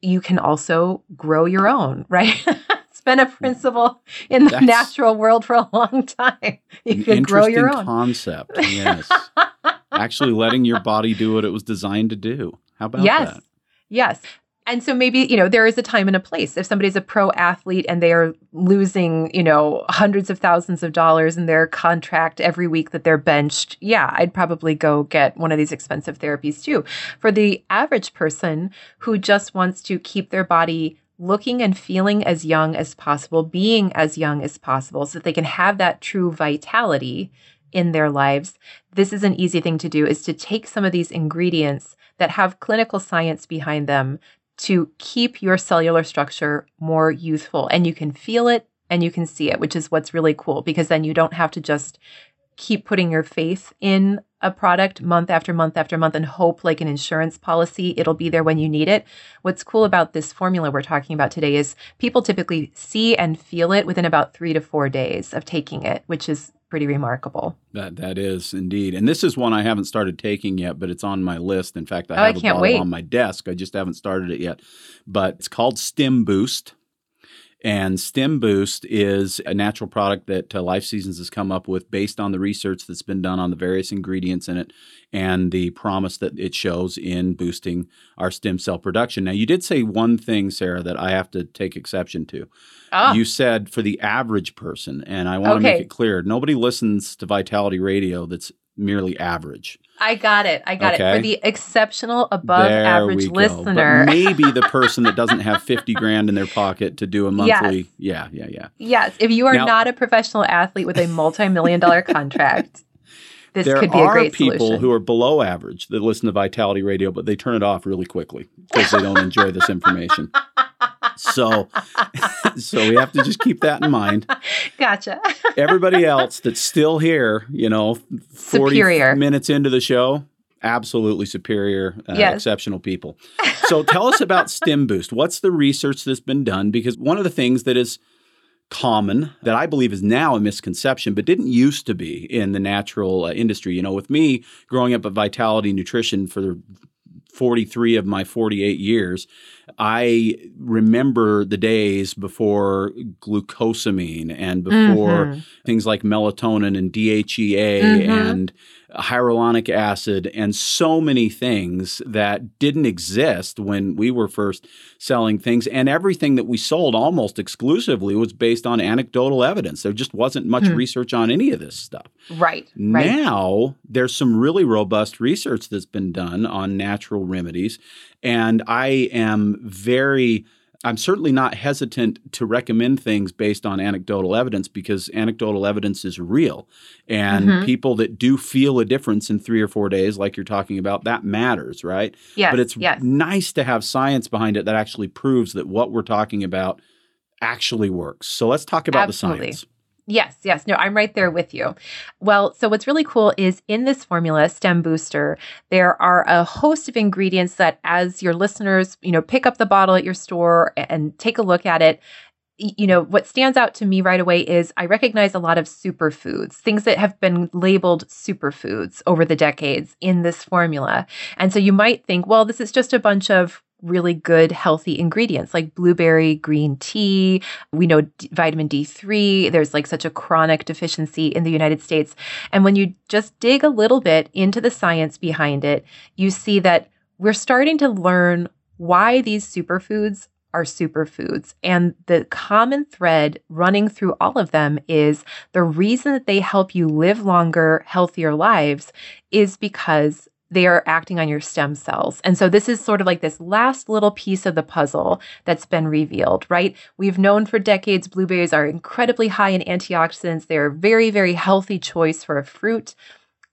You can also grow your own, right? Been a principle in the That's- natural world for a long time. You can grow your own. concept. Yes. actually letting your body do what it was designed to do. How about yes. that? Yes. And so maybe, you know, there is a time and a place. If somebody's a pro athlete and they are losing, you know, hundreds of thousands of dollars in their contract every week that they're benched, yeah, I'd probably go get one of these expensive therapies too. For the average person who just wants to keep their body looking and feeling as young as possible, being as young as possible, so that they can have that true vitality in their lives, this is an easy thing to do is to take some of these ingredients that have clinical science behind them to keep your cellular structure more youthful. And you can feel it and you can see it, which is what's really cool because then you don't have to just keep putting your faith in a product month after month after month and hope like an insurance policy it'll be there when you need it. What's cool about this formula we're talking about today is people typically see and feel it within about 3 to 4 days of taking it, which is pretty remarkable. That that is indeed. And this is one I haven't started taking yet, but it's on my list. In fact, I Oh, have a bottle wait. on my desk. I just haven't started it yet. But it's called Stem Boost. And Stem Boost is a natural product that uh, Life Seasons has come up with based on the research that's been done on the various ingredients in it and the promise that it shows in boosting our stem cell production. Now, you did say one thing, Sarah, that I have to take exception to. Ah, You said for the average person, and I want to Okay. make it clear nobody listens to Vitality Radio that's merely average. I got it. I got it. For the exceptional above there average listener. But maybe the person that doesn't have 50 grand in their pocket to do a monthly. Yeah, yeah, yeah. Yes, if you are Now- not a professional athlete with a multi-million dollar contract, this there could be a are great people solution. who are below average that listen to Vitality Radio, but they turn it off really quickly because they don't enjoy this information. so, so we have to just keep that in mind. Gotcha. Everybody else that's still here, you know, 40 Superior. minutes into the show, absolutely superior, uh, Yes. exceptional people. So tell us about Stem Boost. What's the research that's been done? Because one of the things that is common that I believe is now a misconception, but didn't used to be in the natural uh, industry. You know, with me growing up at Vitality Nutrition for 43 of my 48 years, I remember the days before glucosamine and before Mhm. things like melatonin and DHEA Mhm. and hyaluronic acid and so many things that didn't exist when we were first selling things and everything that we sold almost exclusively was based on anecdotal evidence there just wasn't much Hmm. research on any of this stuff Right. Right. now, there's some really robust research that's been done on natural remedies. And I am very, I'm certainly not hesitant to recommend things based on anecdotal evidence because anecdotal evidence is real. And Mhm. people that do feel a difference in three or four days, like you're talking about, that matters, right? Yes. but it's yes. nice to have science behind it that actually proves that what we're talking about actually works. So let's talk about Absolutely. the science. Yes, yes. No, I'm right there with you. Well, so what's really cool is in this formula, Stem Booster, there are a host of ingredients that as your listeners, you know, pick up the bottle at your store and take a look at it, you know, what stands out to me right away is I recognize a lot of superfoods, things that have been labeled superfoods over the decades in this formula. And so you might think, well, this is just a bunch of really good healthy ingredients like blueberry green tea we know D- vitamin D3 there's like such a chronic deficiency in the United States. And when you just dig a little bit into the science behind it you see that we're starting to learn why these superfoods are superfoods. And the common thread running through all of them is the reason that they help you live longer healthier lives is because they are acting on your stem cells. And so this is sort of like this last little piece of the puzzle that's been revealed, right? We've known for decades blueberries are incredibly high in antioxidants. They're a very, very healthy choice for a fruit.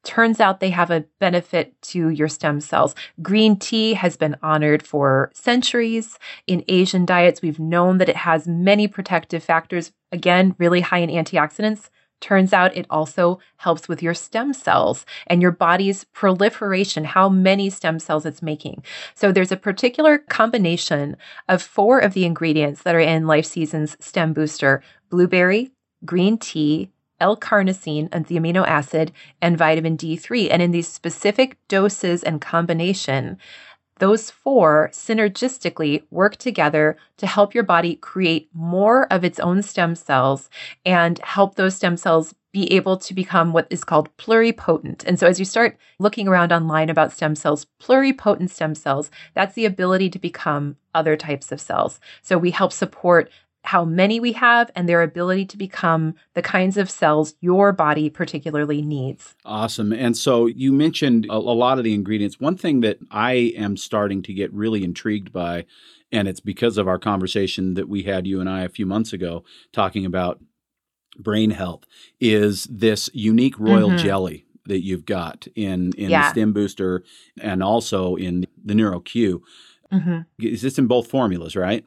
Turns out they have a benefit to your stem cells. Green tea has been honored for centuries. In Asian diets, we've known that it has many protective factors, again, really high in antioxidants. Turns out it also helps with your stem cells and your body's proliferation, how many stem cells it's making. So there's a particular combination of four of the ingredients that are in Life Season's stem booster blueberry, green tea, L carnosine, and the amino acid, and vitamin D3. And in these specific doses and combination, those four synergistically work together to help your body create more of its own stem cells and help those stem cells be able to become what is called pluripotent. And so, as you start looking around online about stem cells, pluripotent stem cells, that's the ability to become other types of cells. So, we help support how many we have and their ability to become the kinds of cells your body particularly needs. Awesome. And so you mentioned a, a lot of the ingredients. One thing that I am starting to get really intrigued by, and it's because of our conversation that we had, you and I, a few months ago, talking about brain health, is this unique royal Mhm. jelly that you've got in, in Yeah. the Stem Booster and also in the NeuroQ. Mhm. Is this in both formulas, right?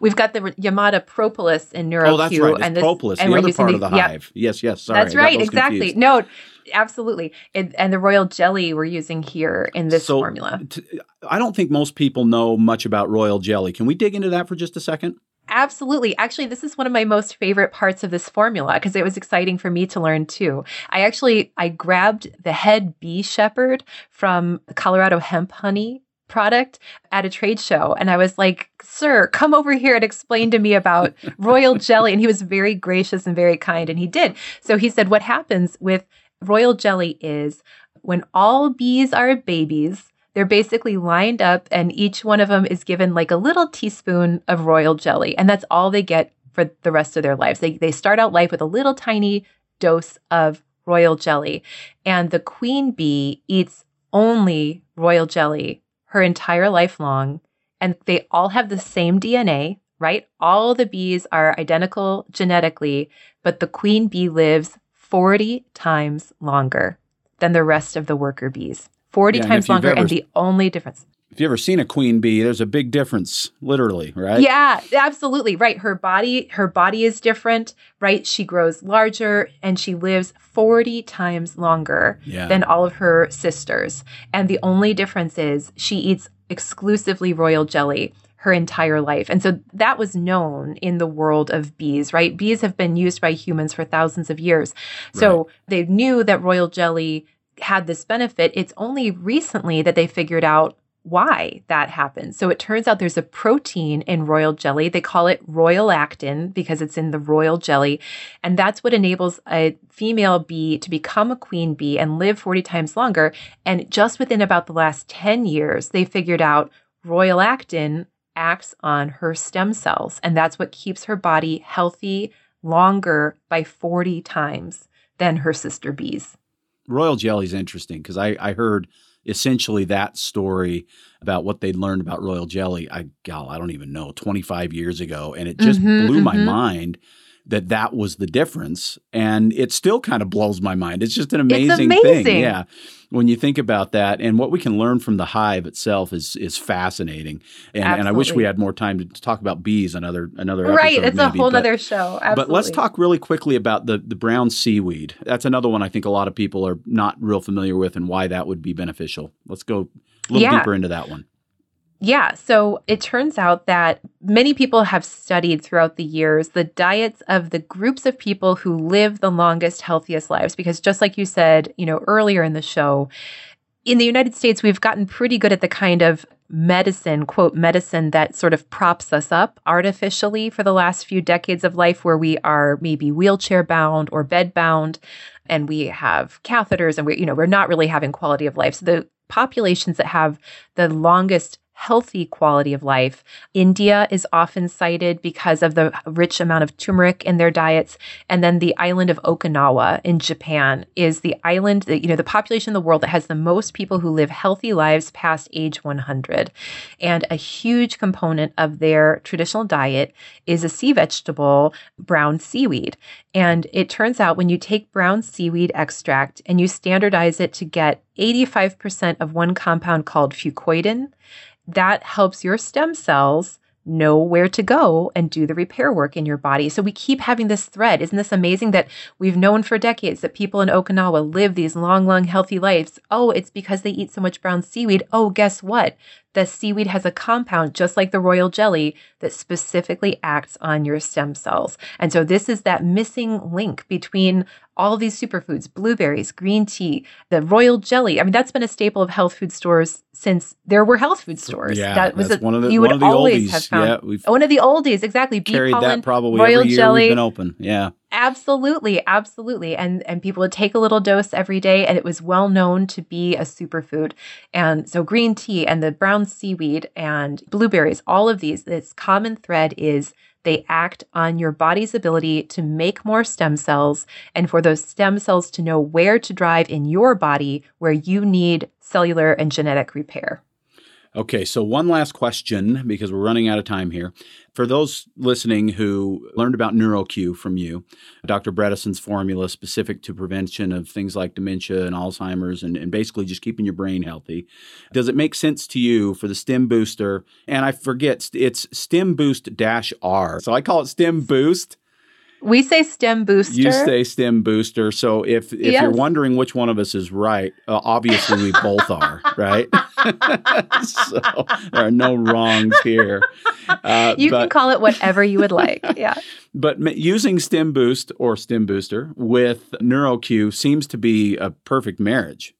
We've got the Yamada propolis in NeuroQ. oh, that's right. It's and this, propolis, and the other part of the yeah, hive. Yes, yes. Sorry, That's right, exactly. confused. No, absolutely. And, and the royal jelly we're using here in this So, formula. t- I don't think most people know much about royal jelly. Can we dig into that for just a second? Absolutely. Actually, this is one of my most favorite parts of this formula because it was exciting for me to learn too. I actually I grabbed the head bee shepherd from Colorado hemp honey product at a trade show and I was like, "Sir, come over here and explain to me about royal jelly." And he was very gracious and very kind and he did. So he said what happens with royal jelly is when all bees are babies, they're basically lined up and each one of them is given like a little teaspoon of royal jelly and that's all they get for the rest of their lives they, they start out life with a little tiny dose of royal jelly and the queen bee eats only royal jelly her entire life long and they all have the same dna right? All the bees are identical genetically but the queen bee lives 40 times longer than the rest of the worker bees. 40 Yeah, times longer ever- and the only difference if you ever seen a queen bee, there's a big difference, literally, right? Yeah, absolutely. Right. Her body, her body is different, right? She grows larger and she lives 40 times longer Yeah. than all of her sisters. And the only difference is she eats exclusively royal jelly her entire life. And so that was known in the world of bees, right? Bees have been used by humans for thousands of years. So they knew that royal jelly had this benefit. It's only recently that they figured out why that happens. So it turns out there's a protein in royal jelly. They call it royalactin because it's in the royal jelly. And that's what enables a female bee to become a queen bee and live 40 times longer. And just within about the last 10 years, they figured out royalactin acts on her stem cells. And that's what keeps her body healthy longer by 40 times than her sister bees. Royal jelly is interesting because I, I heard essentially that story about what they'd learned about royal jelly. I gal, I don't even know, 25 years ago, and it just Mhm, blew my mhm. mind that that was the difference. And it still kind of blows my mind. It's just an amazing, amazing. thing, yeah. When you think about that, and what we can learn from the hive itself is is fascinating. And, and I wish we had more time to talk about bees another another Right. episode It's a whole but- other show. Absolutely. but let's talk really quickly about the the brown seaweed. That's another one I think a lot of people are not real familiar with and why that would be beneficial. Let's go a little Yeah. deeper into that one. Yeah. So it turns out that many people have studied throughout the years the diets of the groups of people who live the longest, healthiest lives. Because just like you said, you know, earlier in the show, in the United States, we've gotten pretty good at the kind of medicine, quote, medicine that sort of props us up artificially for the last few decades of life, where we are maybe wheelchair bound or bed bound, and we have catheters, and we, you know, we're not really having quality of life. So the populations that have the longest healthy quality of life. India is often cited because of the rich amount of turmeric in their diets. And then the island of Okinawa in Japan is the island that, you know, the population in the world that has the most people who live healthy lives past age 100. And a huge component of their traditional diet is a sea vegetable, brown seaweed. And it turns out when you take brown seaweed extract and you standardize it to get 85% of one compound called fucoidan, that helps your stem cells know where to go and do the repair work in your body. So we keep having this thread. Isn't this amazing that we've known for decades that people in Okinawa live these long, long, healthy lives? Oh, it's because they eat so much brown seaweed. Oh, guess what? The seaweed has a compound, just like the royal jelly, that specifically acts on your stem cells. And so this is that missing link between all these superfoods, blueberries, green tea, the royal jelly. I mean, that's been a staple of health food stores since there were health food stores. Yeah, that was a- one of the you one would of the always oldies. have found yeah, one of the oldies, exactly. Bee carried pollen, that probably royal every year jelly. we've been open. Yeah. Absolutely, absolutely. And and people would take a little dose every day and it was well known to be a superfood. And so green tea and the brown seaweed and blueberries, all of these, this common thread is they act on your body's ability to make more stem cells and for those stem cells to know where to drive in your body where you need cellular and genetic repair. Okay, so one last question because we're running out of time here. For those listening who learned about NeuroQ from you, Dr. Bredesen's formula specific to prevention of things like dementia and Alzheimer's and, and basically just keeping your brain healthy, does it make sense to you for the STEM booster? And I forget, it's STEM Boost Dash R. So I call it STEM Boost. We say stem booster. You say STEM Booster. So if, if you're wondering which one of us is right, uh, obviously we both are, right? so there are no wrongs here. Uh, you but, can call it whatever you would like. Yeah. but m- using STEM Boost or STEM Booster with NeuroQ seems to be a perfect marriage.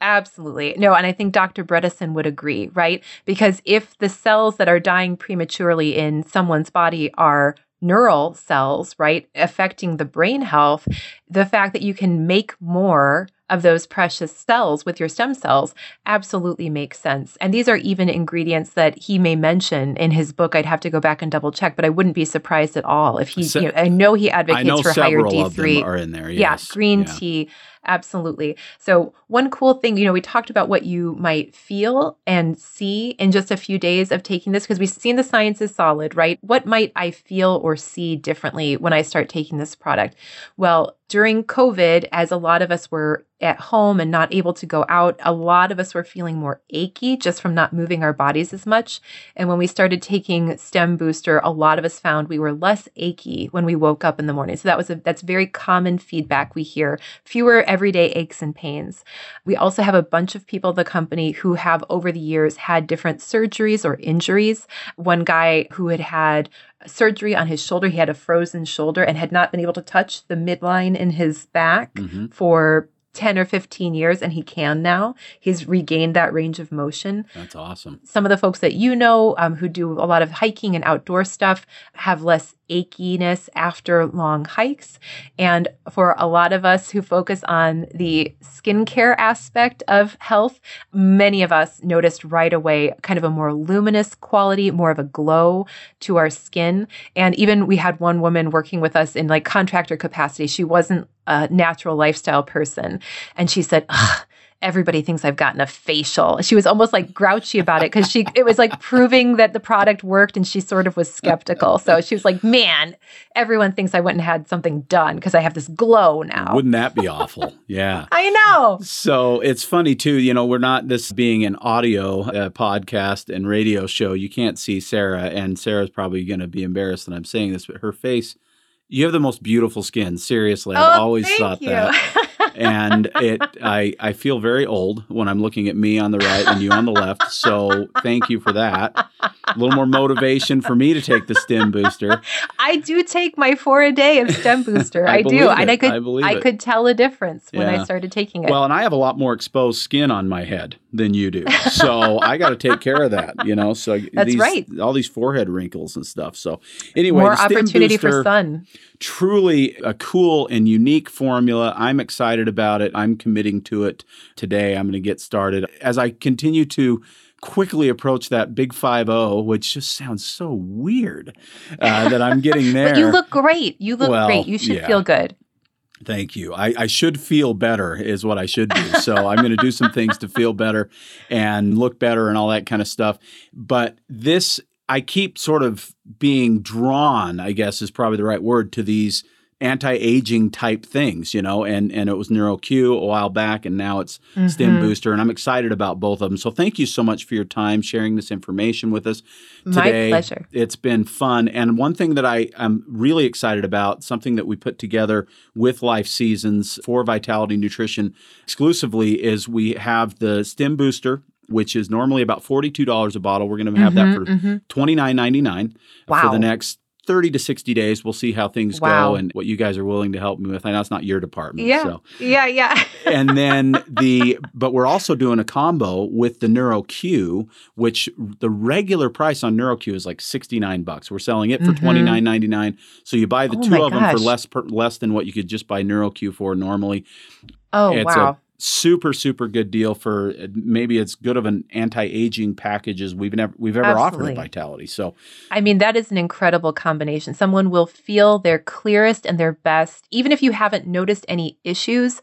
Absolutely. No, and I think Dr. Bredesen would agree, right? Because if the cells that are dying prematurely in someone's body are neural cells, right, affecting the brain health, the fact that you can make more of those precious cells with your stem cells absolutely makes sense. And these are even ingredients that he may mention in his book. I'd have to go back and double check, but I wouldn't be surprised at all if he, Se- you know, I know he advocates I know for higher them D3 are in there. yeah, green Yeah. tea, Absolutely. So, one cool thing, you know, we talked about what you might feel and see in just a few days of taking this because we've seen the science is solid, right? What might I feel or see differently when I start taking this product? Well, during COVID, as a lot of us were at home and not able to go out, a lot of us were feeling more achy just from not moving our bodies as much. And when we started taking Stem Booster, a lot of us found we were less achy when we woke up in the morning. So that was a that's very common feedback we hear. Fewer everyday aches and pains. We also have a bunch of people at the company who have over the years had different surgeries or injuries. One guy who had had surgery on his shoulder. He had a frozen shoulder and had not been able to touch the midline in his back mm-hmm. for 10 or 15 years and he can now. He's regained that range of motion. That's awesome. Some of the folks that you know um, who do a lot of hiking and outdoor stuff have less achiness after long hikes. And for a lot of us who focus on the skincare aspect of health, many of us noticed right away kind of a more luminous quality, more of a glow to our skin. And even we had one woman working with us in like contractor capacity. She wasn't a natural lifestyle person. And she said, everybody thinks I've gotten a facial. She was almost like grouchy about it because she it was like proving that the product worked and she sort of was skeptical. So she was like, "Man, everyone thinks I went and had something done because I have this glow now." Wouldn't that be awful? Yeah. I know. So it's funny too, you know, we're not this being an audio uh, podcast and radio show. You can't see Sarah and Sarah's probably going to be embarrassed that I'm saying this, but her face you have the most beautiful skin. Seriously, I've oh, always thought you. that. and it I I feel very old when I'm looking at me on the right and you on the left. So thank you for that. A little more motivation for me to take the stem booster. I do take my four a day of stem booster. I, I do, it. and I could I, I could tell a difference when yeah. I started taking it. Well, and I have a lot more exposed skin on my head than you do, so I got to take care of that. You know, so that's these, right. All these forehead wrinkles and stuff. So anyway, more opportunity booster, for sun. Truly a cool and unique formula. I'm excited about it. I'm committing to it today. I'm going to get started as I continue to quickly approach that big 5-0 which just sounds so weird uh, that i'm getting there but you look great you look well, great you should yeah. feel good Thank you. I, I, should feel better, is what I should do. So I'm going to do some things to feel better and look better and all that kind of stuff. But this, I keep sort of being drawn, I guess is probably the right word, to these anti-aging type things, you know, and and it was NeuroQ a while back and now it's mm-hmm. Stem Booster and I'm excited about both of them. So thank you so much for your time sharing this information with us today. My pleasure. It's been fun. And one thing that I am really excited about, something that we put together with Life Seasons for Vitality Nutrition exclusively is we have the Stem Booster which is normally about $42 a bottle. We're going to have mm-hmm, that for mm-hmm. $29.99 wow. for the next 30 to 60 days. We'll see how things wow. go and what you guys are willing to help me with. I know it's not your department. Yeah. So. Yeah. Yeah. and then the, but we're also doing a combo with the NeuroQ, which the regular price on NeuroQ is like 69 bucks. We're selling it for mm-hmm. 29.99. So you buy the oh two of gosh. them for less, per, less than what you could just buy NeuroQ for normally. Oh, it's wow. Super super good deal for uh, maybe as good of an anti-aging package as we've never we've ever Absolutely. offered at Vitality. So I mean that is an incredible combination. Someone will feel their clearest and their best even if you haven't noticed any issues.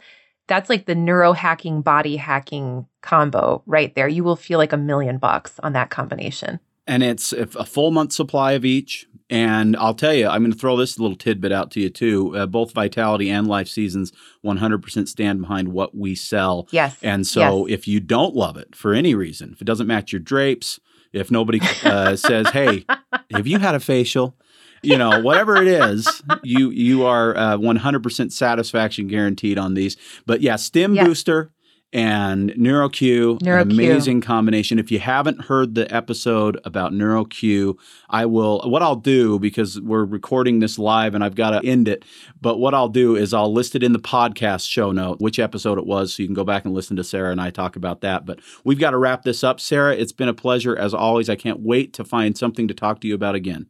That's like the neurohacking body hacking combo right there. You will feel like a million bucks on that combination. And it's a full month supply of each. And I'll tell you, I'm going to throw this little tidbit out to you too. Uh, both Vitality and Life Seasons 100% stand behind what we sell. Yes. And so yes. if you don't love it for any reason, if it doesn't match your drapes, if nobody uh, says, "Hey, have you had a facial?" you know, whatever it is, you you are uh, 100% satisfaction guaranteed on these. But yeah, Stem. Booster and NeuroQ, NeuroQ. An amazing combination. If you haven't heard the episode about NeuroQ, I will. What I'll do because we're recording this live and I've got to end it. But what I'll do is I'll list it in the podcast show note which episode it was, so you can go back and listen to Sarah and I talk about that. But we've got to wrap this up, Sarah. It's been a pleasure as always. I can't wait to find something to talk to you about again.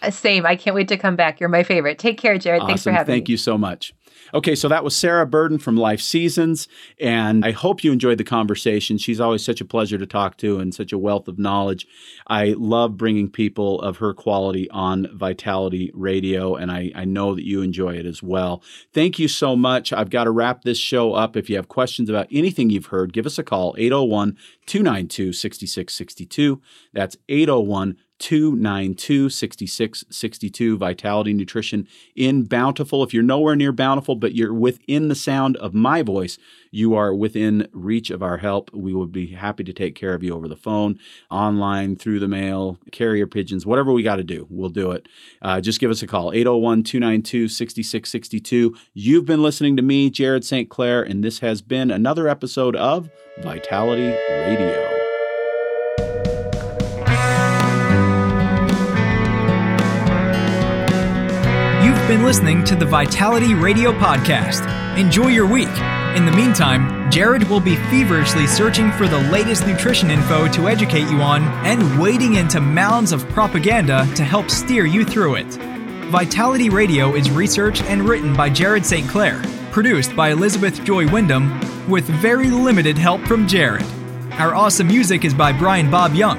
Uh, same. I can't wait to come back. You're my favorite. Take care, Jared. Awesome. Thanks for having Thank me. Thank you so much. Okay, so that was Sarah Burden from Life Seasons, and I hope you enjoyed the conversation. She's always such a pleasure to talk to and such a wealth of knowledge. I love bringing people of her quality on Vitality Radio, and I, I know that you enjoy it as well. Thank you so much. I've got to wrap this show up. If you have questions about anything you've heard, give us a call 801 292 6662. That's 801 292 6662 Vitality Nutrition in Bountiful. If you're nowhere near Bountiful, but you're within the sound of my voice, you are within reach of our help. We would be happy to take care of you over the phone, online, through the mail, carrier pigeons, whatever we got to do, we'll do it. Uh, just give us a call 801 292 6662. You've been listening to me, Jared St. Clair, and this has been another episode of Vitality Radio. Listening to the Vitality Radio Podcast. Enjoy your week. In the meantime, Jared will be feverishly searching for the latest nutrition info to educate you on and wading into mounds of propaganda to help steer you through it. Vitality Radio is researched and written by Jared St. Clair, produced by Elizabeth Joy Wyndham, with very limited help from Jared. Our awesome music is by Brian Bob Young.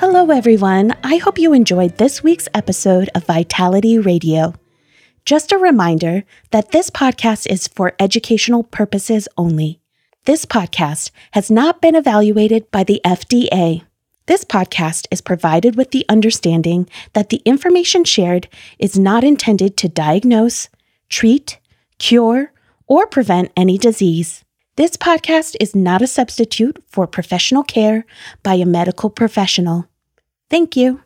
Hello, everyone. I hope you enjoyed this week's episode of Vitality Radio. Just a reminder that this podcast is for educational purposes only. This podcast has not been evaluated by the FDA. This podcast is provided with the understanding that the information shared is not intended to diagnose, treat, cure, or prevent any disease. This podcast is not a substitute for professional care by a medical professional. Thank you.